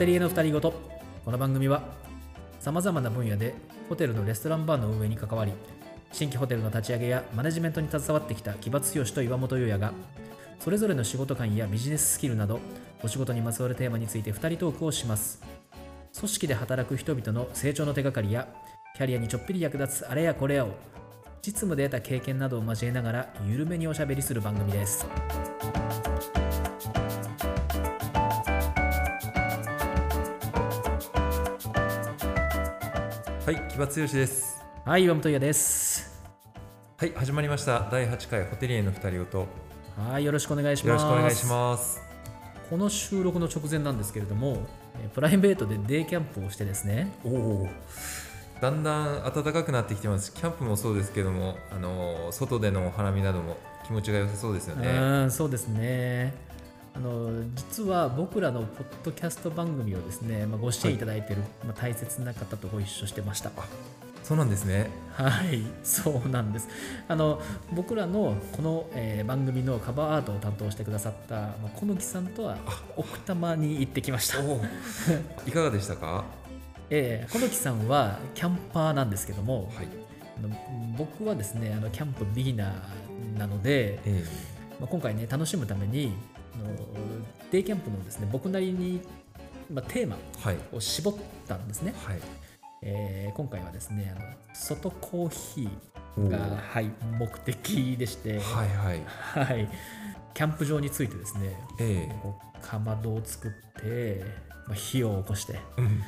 テリエの二人ごと。この番組はさまざまな分野でホテルのレストランバーの運営に関わり新規ホテルの立ち上げやマネジメントに携わってきた木場剛と岩本優也がそれぞれの仕事観やビジネススキルなどお仕事にまつわるテーマについて2人トークをします。組織で働く人々の成長の手がかりやキャリアにちょっぴり役立つあれやこれやを実務で得た経験などを交えながら緩めにおしゃべりする番組です。場剛です。はい岩本優也ですはい、始まりました。第8回ホテリエの二人ごと。よはいよろしくお願いしますろしくお願いします。この収録の直前なんですけれどもえープライベートでデイキャンプをしてですねおお。だんだん暖かくなってきてます。キャンプもそうですけども、あのー外でのお花見なども気持ちが良さそうですよね。うんそうですねあの実は僕らのポッドキャスト番組をですね、まあ、ご支援いただいている、まあ、大切な方とご一緒してましたそうなんですね。はいそうなんですあの僕らのこの、えー番組のカバーアートを担当してくださった、まあ、小貫さんとは奥多摩に行ってきました。いかがでしたか？えー小貫さんはキャンパーなんですけども、はい。あの僕はですねあのキャンプビギナーなので、えまあ、今回ね楽しむためにデイキャンプのですね僕なりに、まあ、テーマ。を絞ったんですね、はい。えー今回はですねあの外コーヒおーーが、はい、目的でして、はいはい。はい、キャンプ場についてですねえこうかまどを作って、まあ、火を起こして、えうん。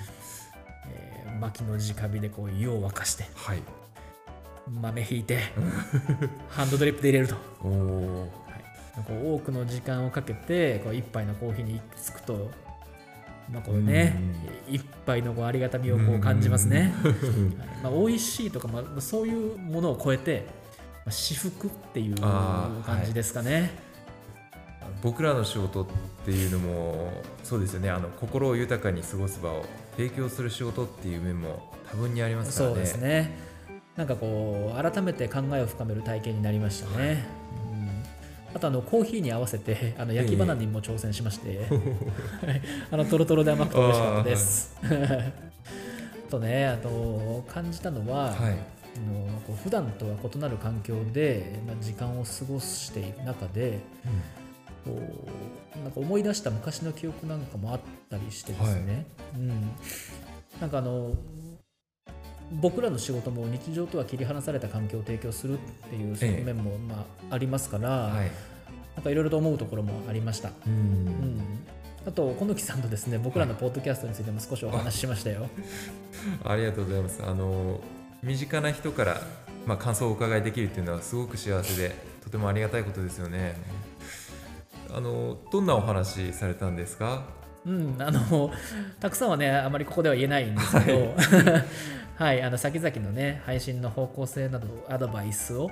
えー薪の直火でこう湯を沸かしてはい。豆ひいてハンドドリップで入れると。おこう多くの時間をかけてこう一杯のコーヒーに行き着くと、まあこうね、一杯のこうありがたみをこう感じますね。はいまあ、美味しいとか、まあ、そういうものを超えて、まあ、至福っていう感じですかね。僕らの仕事っていうのもそうですよねあの心を豊かに過ごす場を提供する仕事っていう面も多分にありますからねそうですね。なんかこう改めて考えを深める体験になりましたね。うんあとあのコーヒーに合わせて あの焼きバナナにも挑戦しまして、は いあのトロトロで甘くて美味しかったです。あ とねあと感じたのは、はい。あのこう普段とは異なる環境で、まあ、時間を過ごしている中でこうなんか思い出した昔の記憶なんかもあったりしてですね、うん、なんかあの僕らの仕事も日常とは切り離された環境を提供するっていう側面も、まあ、ありますから、はい。なんかいろいろと思うところもありました。ううん。んあと、小貫さんとですね僕らのポッドキャストについても少しお話ししましたよ。ありがとうございます。あの身近な人から、まあ、感想をお伺いできるっていうのはすごく幸せでとてもありがたいことですよね。あのどんなお話されたんですか？うん、あのたくさんはねあまりここでは言えないんですけど。はいあの先々のね配信の方向性などアドバイスを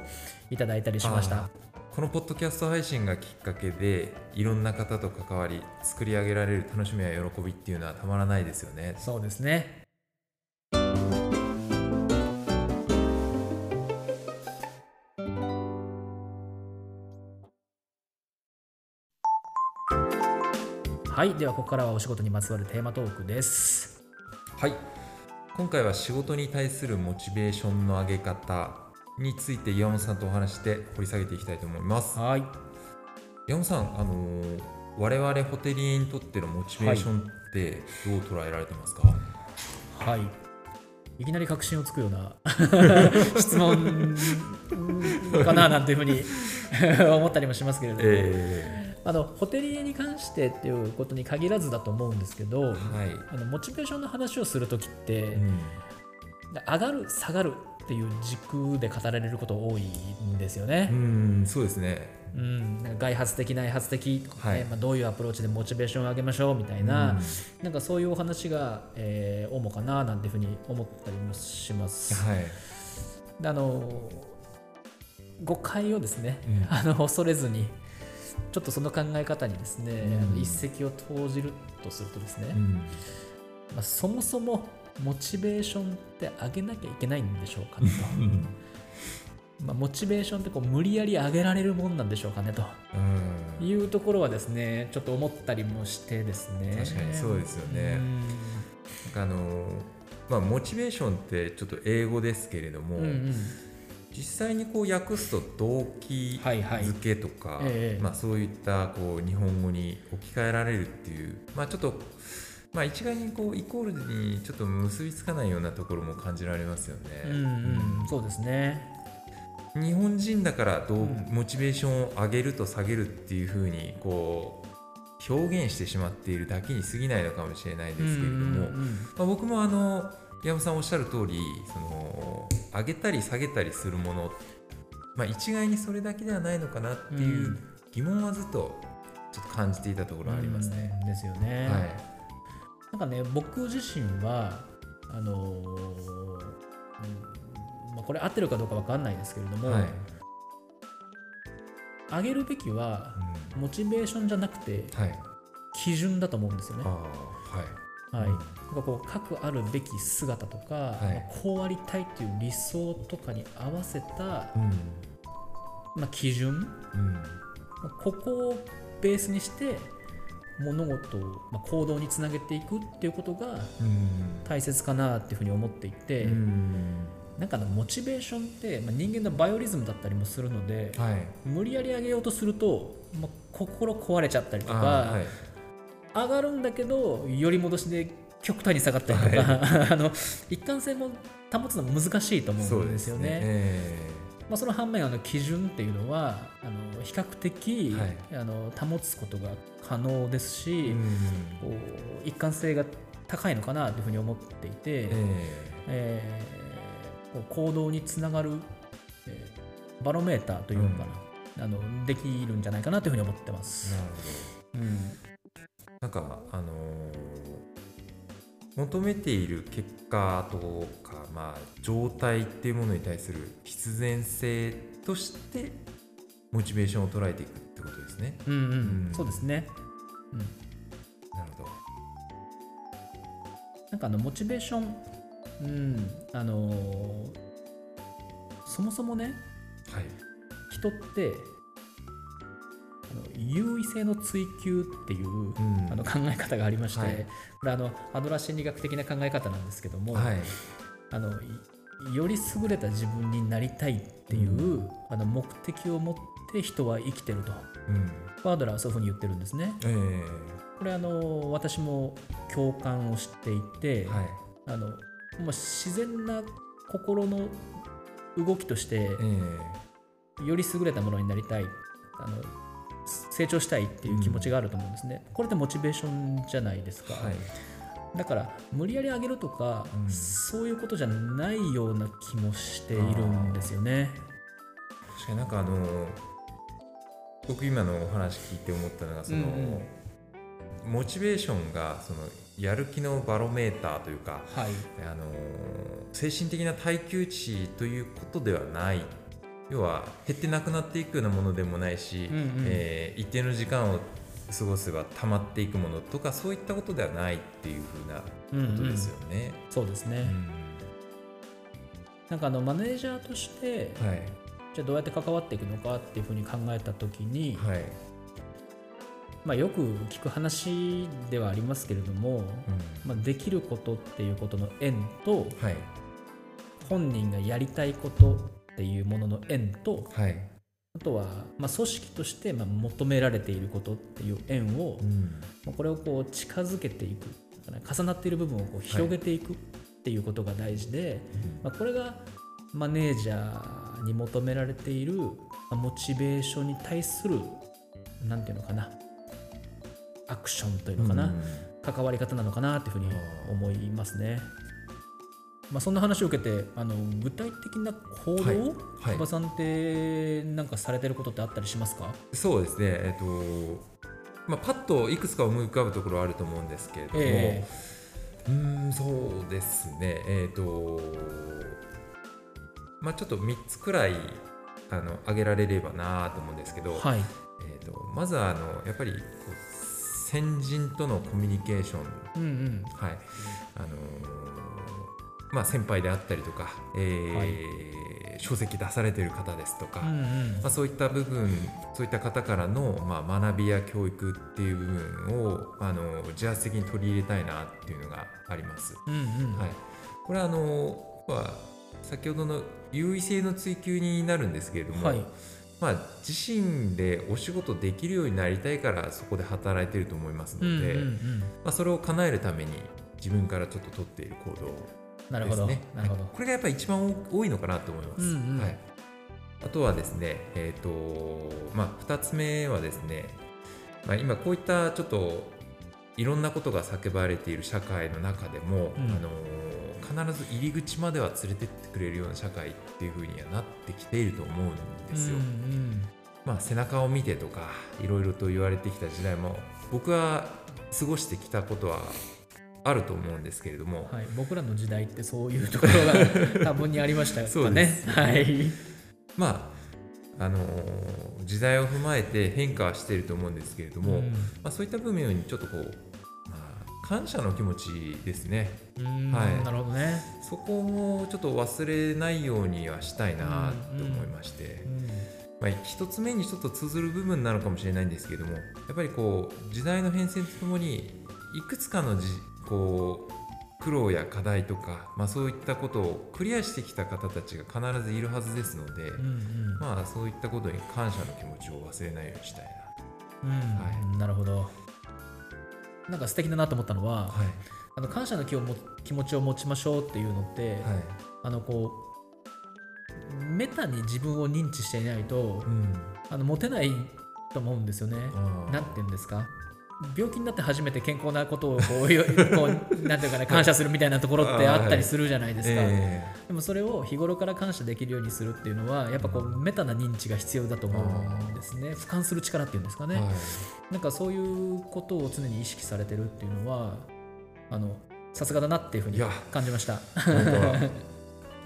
いただいたりしました。このポッドキャスト配信がきっかけでいろんな方と関わり作り上げられる楽しみや喜びっていうのはたまらないですよね。そうですね。はいではここからはお仕事にまつわるテーマトークです。はい今回は仕事に対するモチベーションの上げ方について岩本さんとお話して掘り下げていきたいと思います。はい。岩本さん、あのー我々ホテリエにとってのモチベーションってどう捉えられてますか、はい。いきなり確信をつくような 質問かななんていうふうに 思ったりもしますけれども、えあのホテリエに関してっていうことに限らずだと思うんですけど、ー、はい、あのモチベーションの話をするときって、うん上がる下がるっていう軸で語られること多いんですよね。う。ん、そうですね。うん、なんか外発的内発的はい。まあ、どういうアプローチでモチベーションを上げましょうみたいな、なんかそういうお話が、えー主かななんていうふうに思ったりもします。はい、であの誤解をですね、うん。あの恐れずにちょっとその考え方にですね、うん。一石を投じるとするとですね、うん。まあ、そもそもモチベーションって上げなきゃいけないんでしょうかと。まあ、モチベーションってこう無理やり上げられるもんなんでしょうかねと。うん。いうところはですねちょっと思ったりもしてですね。確かにそうですよね。うん。あのまあモチベーションってちょっと英語ですけれども、うんうん実際にこう訳すと動機はいはい。づけとか、ええ。まあ、そういったこう日本語に置き換えられるっていう、まあ、ちょっと、まあ、一概にこうイコールにちょっと結びつかないようなところも感じられますよね。うんうん。そうですね。日本人だからどううん。モチベーションを上げると下げるっていうふうにこう表現してしまっているだけに過ぎないのかもしれないですけれども、うんうんうんまあ、僕もあの山本さんおっしゃる通りその上げたり下げたりするもの、まあ、一概にそれだけではないのかなっていううん。疑問はずっとちょっと感じていたところはありますね。うんですよね、はい。なんかね僕自身はあのーうんまあ、これ合ってるかどうかわかんないですけれども、はい。上げるべきはモチベーションじゃなくて基準だと思うんですよね。はいはい、なんかこう各あるべき姿とか、い。まあこうありたいという理想とかに合わせた、うん。まあ、基準うん。まあここをベースにして物事を、まあ、行動につなげていくっていうことがうん。大切かなっていうふうに思っていて、うん。なんかあのモチベーションって、まあ、人間のバイオリズムだったりもするので、はい。無理やり上げようとすると、まあ、心壊れちゃったりとか、上がるんだけど寄り戻しで極端に下がったりとか、あの一貫性も保つのも難しいと思そううんですよね。えまあ、その反面あの基準っていうのはあの比較的、はい。あの保つことが可能ですえし、うん。こう一貫性が高いのかなというふうに思っていて、ええ。ーこう行動につながる、えーバロメーターというのかな、あのできるんじゃないかなというふうに思ってます。なるほど。うんなんかあのー求めている結果とか、まあ、状態っていうものに対する必然性としてモチベーションを捉えていくってことですね。うんうんうんそうですね。うんなるほど。なんかあのモチベーション、うんあのーそもそもねはい。人って優位性の追求っていう、うんあの考え方がありまして、はいこれあのアドラー心理学的な考え方なんですけども、はい。あのいより優れた自分になりたいっていう、あの目的を持って人は生きてるとうん。バードラーはそういうふうに言ってるんですね。ええこれあの私も共感をしていて、はい。あのもう自然な心の動きとしてえより優れたものになりたいあの成長したいっていう気持ちがあると思うんですね、これってモチベーションじゃないですか、えはい。だから無理やり上げるとか、うん。そういうことじゃないような気もしているんですよね。確かになんかあの僕今のお話聞いて思ったのがその、うんモチベーションがそのやる気のバロメーターというかはい。あの精神的な耐久値ということではない要は減ってなくなっていくようなものでもないし、うんうん。えー一定の時間を過ごせば溜まっていくものとかそういったことではないっていうふうなことですよね。そうですね、うん。なんかあのマネージャーとしてはい。じゃあどうやって関わっていくのかっていうふうに考えた時に、はい。まあ、よく聞く話ではありますけれども、うん。まあ、できることっていうことの縁とはい。本人がやりたいことっていうものの縁とはい。あとは、まあ、組織としてまあ求められていることっていう縁を、うん。まあこれをこう近づけていく。重なっている部分をこう広げていくっていうことが大事で、まあ、これがマネージャーに求められているまあモチベーションに対するなんていうのかな。アクションというのかな、うん。関わり方なのかなというふうに思いますね。まあ、そんな話を受けてあの具体的な行動、はいはい。さんってなんかされてることってあったりしますか？そうですね、えっとまあ、パッといくつか思い浮かぶところはあると思うんですけれども、えうーんそうですね。えっ、とまあちょっと3つくらいあの挙げられればなと思うんですけど、はい。えー、とまずはあのやっぱりこう先人とのコミュニケーション。うんうん。はい。あのーまあ、先輩であったりとか、えー書籍出されてる方ですとか、うんうんまあ、そういった部分そういった方からの、まあ、学びや教育っていう部分をあの自発的に取り入れたいなっていうのがあります。うんうんはい、これはあのは先ほどの優位性の追求になるんですけれども、はい。まあ、自身でお仕事できるようになりたいからそこで働いてると思いますので、まあ、それを叶えるために自分からちょっと取っている行動なるほど、ね。なるほど。はいこれがやっぱり一番多いのかなと思います。うんうん。はい、あとはですね、えーとまあ、2つ目はですね、まあ、今こういったちょっといろんなことが叫ばれている社会の中でも、うん。あの必ず入り口までは連れてってくれるような社会っていうふうにはなってきていると思うんですよ。うんうん。まあ、背中を見てとかいろいろと言われてきた時代も僕は過ごしてきたことはあると思うんですけれども、はい、僕らの時代ってそういうところが 多分にありましたよね。はい。まああの時代を踏まえて変化はしていると思うんですけれども、うん。まあ、そういった部分にちょっとこう、まあ、感謝の気持ちですね。うんはい。なるほどね。そこをちょっと忘れないようにはしたいなと思いまして、うんまあ、一つ目にちょっと通ずる部分なのかもしれないんですけどもやっぱりこう時代の変遷とともにいくつかのじこう苦労や課題とか、まあ、そういったことをクリアしてきた方たちが必ずいるはずですので、うんうん。まあそういったことに感謝の気持ちを忘れないようにしたいうん。はなるほど。なんか素敵だなと思ったのは、な。はい。あの感謝の気をも気持ちを持ちましょうっていうのって、はい。あのこうメタに自分を認知していないとうん。あの持てないと思うんですよね。なんて言うんですか？病気になって初めて健康なことをこうよこうなんていうかね感謝するみたいなところってあったりするじゃないですか。えでもそれを日頃から感謝できるようにするっていうのはやっぱこうメタな認知が必要だと思うんですね。俯瞰する力っていうんですかね、えはい。なんかそういうことを常に意識されてるっていうのはあのさすがだなっていうふうに感じました。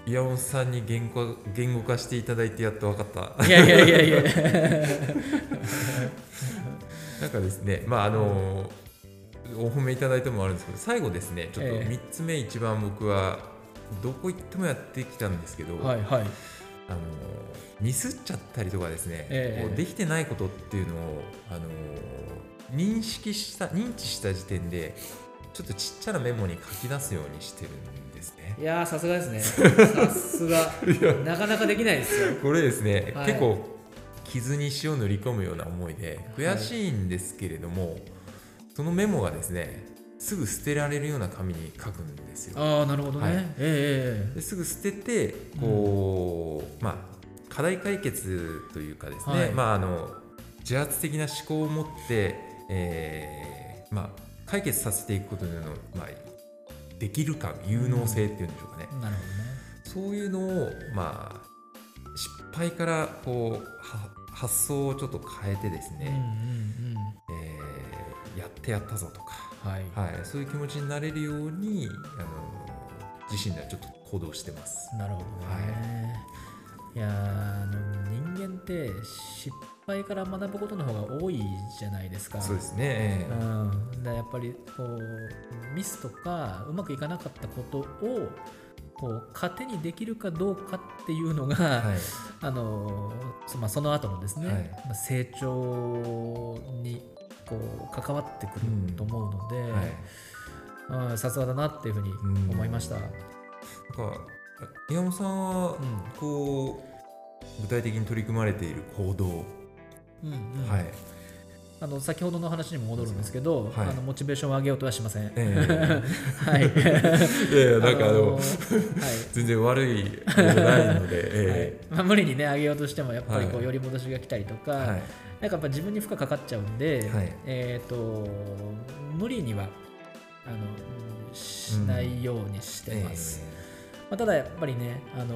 岩本さんに言語言語化していただいてやっと分かった。いやいやいやいやなんかですねまああのお褒めいただいてもあるんですけど最後ですねちょっとええ。3つ目一番僕はどこ行ってもやってきたんですけど、はいはい。あのミスっちゃったりとかですね、ええ。こうできてないことっていうのをあの認識した認知した時点でちょっとちっちゃなメモに書き出すようにしてるんですね。いやーさすがですね。さすが。なかなかできないですよ。これですね、はい。結構傷に塩塗り込むような思いで悔しいんですけれども、そのメモがですねすぐ捨てられるような紙に書くんですよ。ああなるほどね、はい。ええですぐ捨ててこう、まあ課題解決というかですね、はい。まああの自発的な思考を持って、えーまあ解決させていくことでのまあできる感有能性っていうんでしょうかね、ええなるそういうのをまあ失敗からこうは発想をちょっと変えてですねね、うんうん。えーやってやったぞとか、うんはい、はい、そういう気持ちになれるようにあの自身ではちょっと行動してます。なるほどね、い、やーあの人間って失敗から学ぶことの方が多いじゃないですか。そうですね、うん、だやっぱりこうミスとかうまくいかなかったことをこう糧にできるかどうかっていうのが、はい。あのそ,、まあ、その後のですね、はい。まあ成長にこう関わってくると思うので、はい。うんさすがだなっていうふうに思いました。なんか岩本さんはうん。こう具体的に取り組まれている行動、うんうん。はい、あの先ほどの話にも戻るんですけど、はい。あのモチベーションを上げようとはしません。え はい。え いやいやなんかあののー 全然悪いことないので、はいえ。はい。まあ、無理にね上げようとしてもやっぱりこうはい。寄り戻しが来たりとか、えはい。なんかやっぱ自分に負荷かかっちゃうんで、はい。えっ、と無理にはあのしないようにしてます。まあ、ただやっぱりね、あのー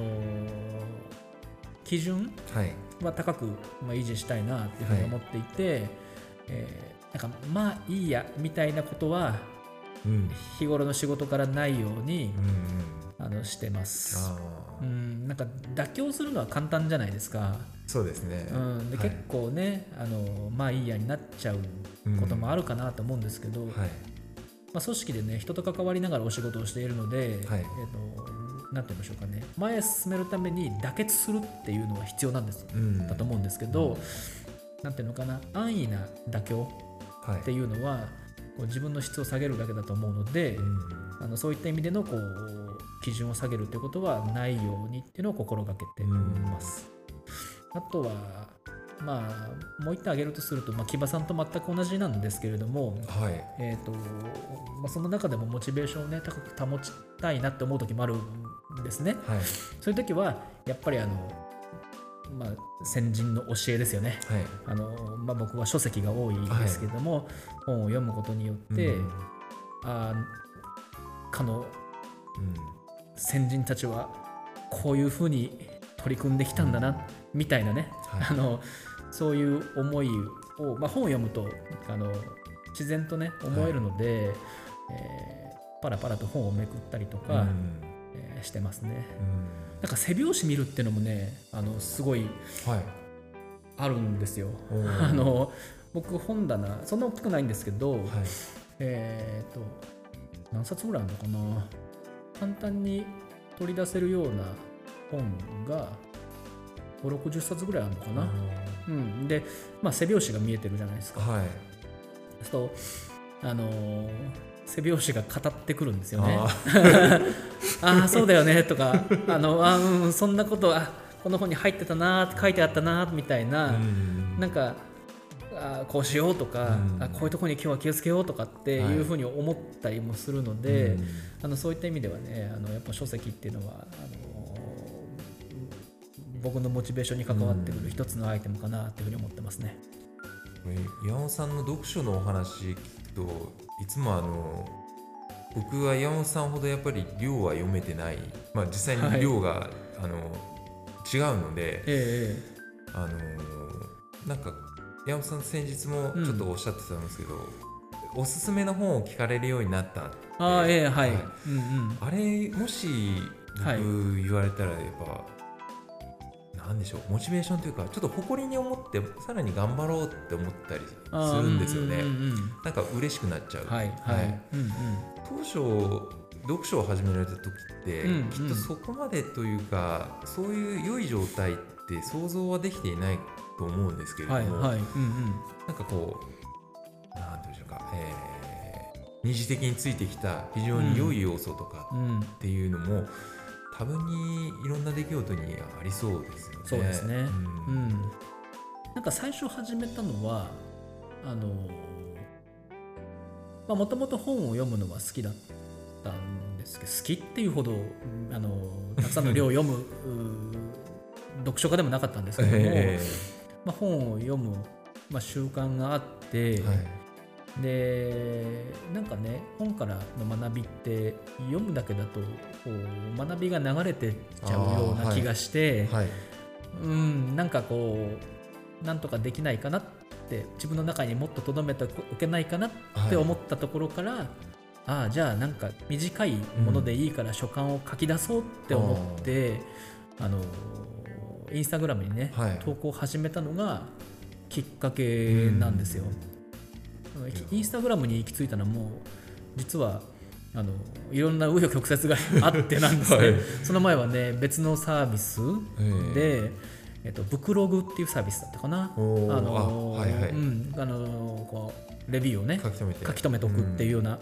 基準えはい。は高く、まあ、維持したいなっていうふうに思っていて、えーなんかまあいいやみたいなことはうん。日頃の仕事からないようにうん、あのしてます。うん、なんか妥協するのは簡単じゃないですか。そうですね、うん、ではい。結構ねあのまあいいやになっちゃうこともあるかなと思うんですけど、はい。まあ、組織でね人と関わりながらお仕事をしているので、はい。えっとなんて言うんでしょうかね。前へ進めるために妥結するっていうのは必要なんです、うん。だと思うんですけど、なんていうのかな安易な妥協はいっていうのはこう自分の質を下げるだけだと思うので、うんあのそういった意味でのこう基準を下げるということはないようにっていうのを心がけています。あとはまあもう一点挙げるとすると、まあ、木場さんと全く同じなんですけれども、はいえーとまあ、その中でもモチベーションをね高く保ちたいなって思う時もあるんですね。はいそういう時はやっぱりあの、まあ、先人の教えですよね。はい。あのまあ、僕は書籍が多いですけれども、本を読むことによって、うん。あーかのうん。先人たちはこういうふうに取り組んできたんだな、みたいなね、はい。あのそういう思いを、まあ、本を読むとあの自然とね思えるので、えーパラパラと本をめくったりとか、うんえーしてますね。うん。なんか背表紙見るっていうのもねあのすごいはい。あるんですよ。あの僕本棚そんな大きくないんですけど、はい。えっ、と何冊ぐらいあるのかな。簡単に取り出せるような本が560冊ぐらいあるのかな、うん、で、まあ、背表紙が見えてるじゃないですか。はい。そう。あのー背表紙が語ってくるんですよね。あ ああそうだよねとかあのあーうんそんなことあこの本に入ってたな書いてあったなみたいな、ーうん。なんかあーこうしようとか、うん。あこういうところに今日は気をつけようとかっていうふうに思ったりもするので、うん。あのそういった意味ではねあのやっぱ書籍っていうのはあの僕のモチベーションに関わってくる一つのアイテムかなっていうふうに思ってますね。これ山本さんの読書のお話聞くといつもあの僕は山本さんほどやっぱり量は読めてない、まあ、実際に量が、あの違うので、えあのなんか山本さん先日もちょっとおっしゃってたんですけど、おすすめの本を聞かれるようになったああええはい、はい。うんうん。あれもしはい。僕言われたらやっぱ、なんでしょうモチベーションというかちょっと誇りに思ってさらに頑張ろうって思ったりするんですよね、うんうんうんなんか嬉しくなっちゃう、はいはい、うんうん。当初読書を始められた時って、うんうん。きっとそこまでというかそういう良い状態って想像はできていないと思うんですけれども、はいはい。うんうん。なんかこうなんていうんでしょうか、えー二次的についてきた非常に良い要素とかうん。っていうのも、多分にいろんな出来事にありそうですよね。そうですね。うん。うん、なんか最初始めたのはあのまあもともと本を読むのは好きだったんですけど好きっていうほどうんあのたくさんの量を読むう 読書家でもなかったんですけども、えまあ、本を読む、まあ、習慣があって、ーはいでなんかね本からの学びって読むだけだとこう学びが流れてっちゃうような気がして、はい。うんなんかこうなんとかできないかなって自分の中にもっと留めておけないかなって思ったところから、ああじゃあなんか短いものでいいから書簡を書き出そうって思って、あのインスタグラムにね、はい。投稿を始めたのがきっかけなんですよ。インスタグラムに行き着いたのも実はあのいろんな紆余曲折があってなんですね、はい。その前はね別のサービスえーで、えっと、ブクログっていうサービスだったかな。あのあはいはい。うん。あのこうレビューをね書き留めて。書き留めておくっていうような、ま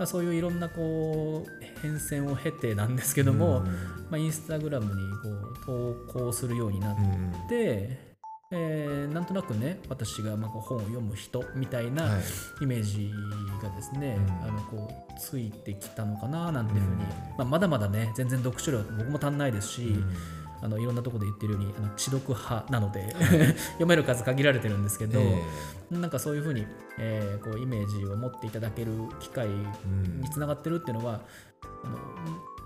あそういういろんなこう変遷を経てなんですけども、まあ、インスタグラムにこう投稿するようになっうんうん。て、えーなんとなくね私がまあ本を読む人みたいなはい。イメージがですね、うん。あのこうついてきたのかななんていうふうに、うん。まあ、まだまだね全然読書量僕も足んないですし、うん。あのいろんなところで言ってるようにあの知読派なので 読める数限られてるんですけど、えなんかそういうふうに、えーこうイメージを持っていただける機会につながってるっていうのは、あの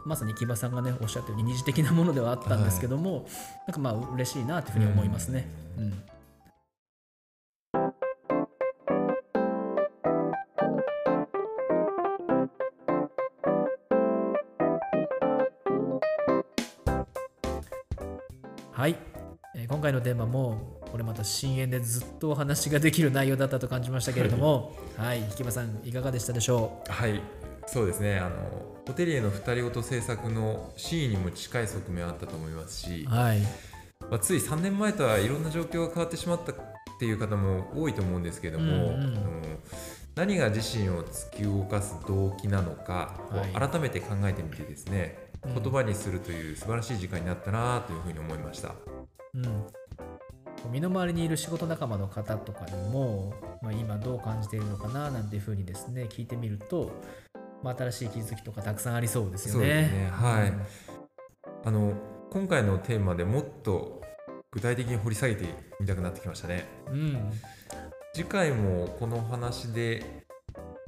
まさに木場さんがねおっしゃったように二次的なものではあったんですけども、なんかまあ嬉しいなというふうに思いますね。うん。はい、えー今回のテーマもこれまた深淵でずっとお話ができる内容だったと感じましたけれども、はい、木場さんいかがでしたでしょはいそうですね。あのホテリエの二人ごと制作の真意にも近い側面あったと思いますし、はい。まあ、つい3年前とはいろんな状況が変わってしまったっていう方も多いと思うんですけども、うんうん。あの何が自身を突き動かす動機なのか、はい。改めて考えてみてですねうん。言葉にするという素晴らしい時間になったなというふうに思いました。うん、身の回りにいる仕事仲間の方とかにも、まあ、今どう感じているのかななんていうふうにですね聞いてみると、まあ、新しい気づきとかたくさんありそうですよね。ねはいうんあの今回のテーマでもっと具体的に掘り下げてみたくなってきましたね。うん次回もこの話で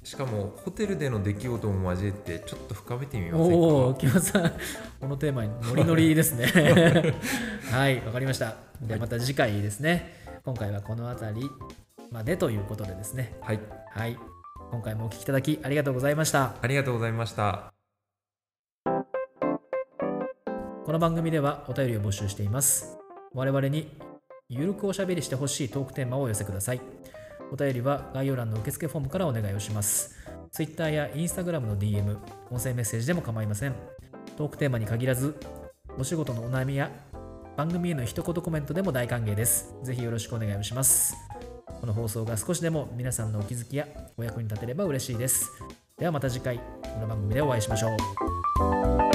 しかもホテルでの出来事も交えてちょっと深めてみませんか？おお、木村さん、このテーマにノリノリですね。はい、わかりました。ではまた次回ですね。今回はこの辺りまでということでですね。はいはい、今回もお聞きいただきありがとうございました。ありがとうございましたこの番組ではお便りを募集しています。我々にゆるくおしゃべりしてほしいトークテーマをお寄せください。お便りは概要欄の受付フォームからお願いをします。Twitter や Instagram の DM、音声メッセージでも構いません。トークテーマに限らず、お仕事のお悩みや番組への一言コメントでも大歓迎です。ぜひよろしくお願いをします。この放送が少しでも皆さんのお気づきやお役に立てれば嬉しいです。ではまた次回、この番組でお会いしましょう。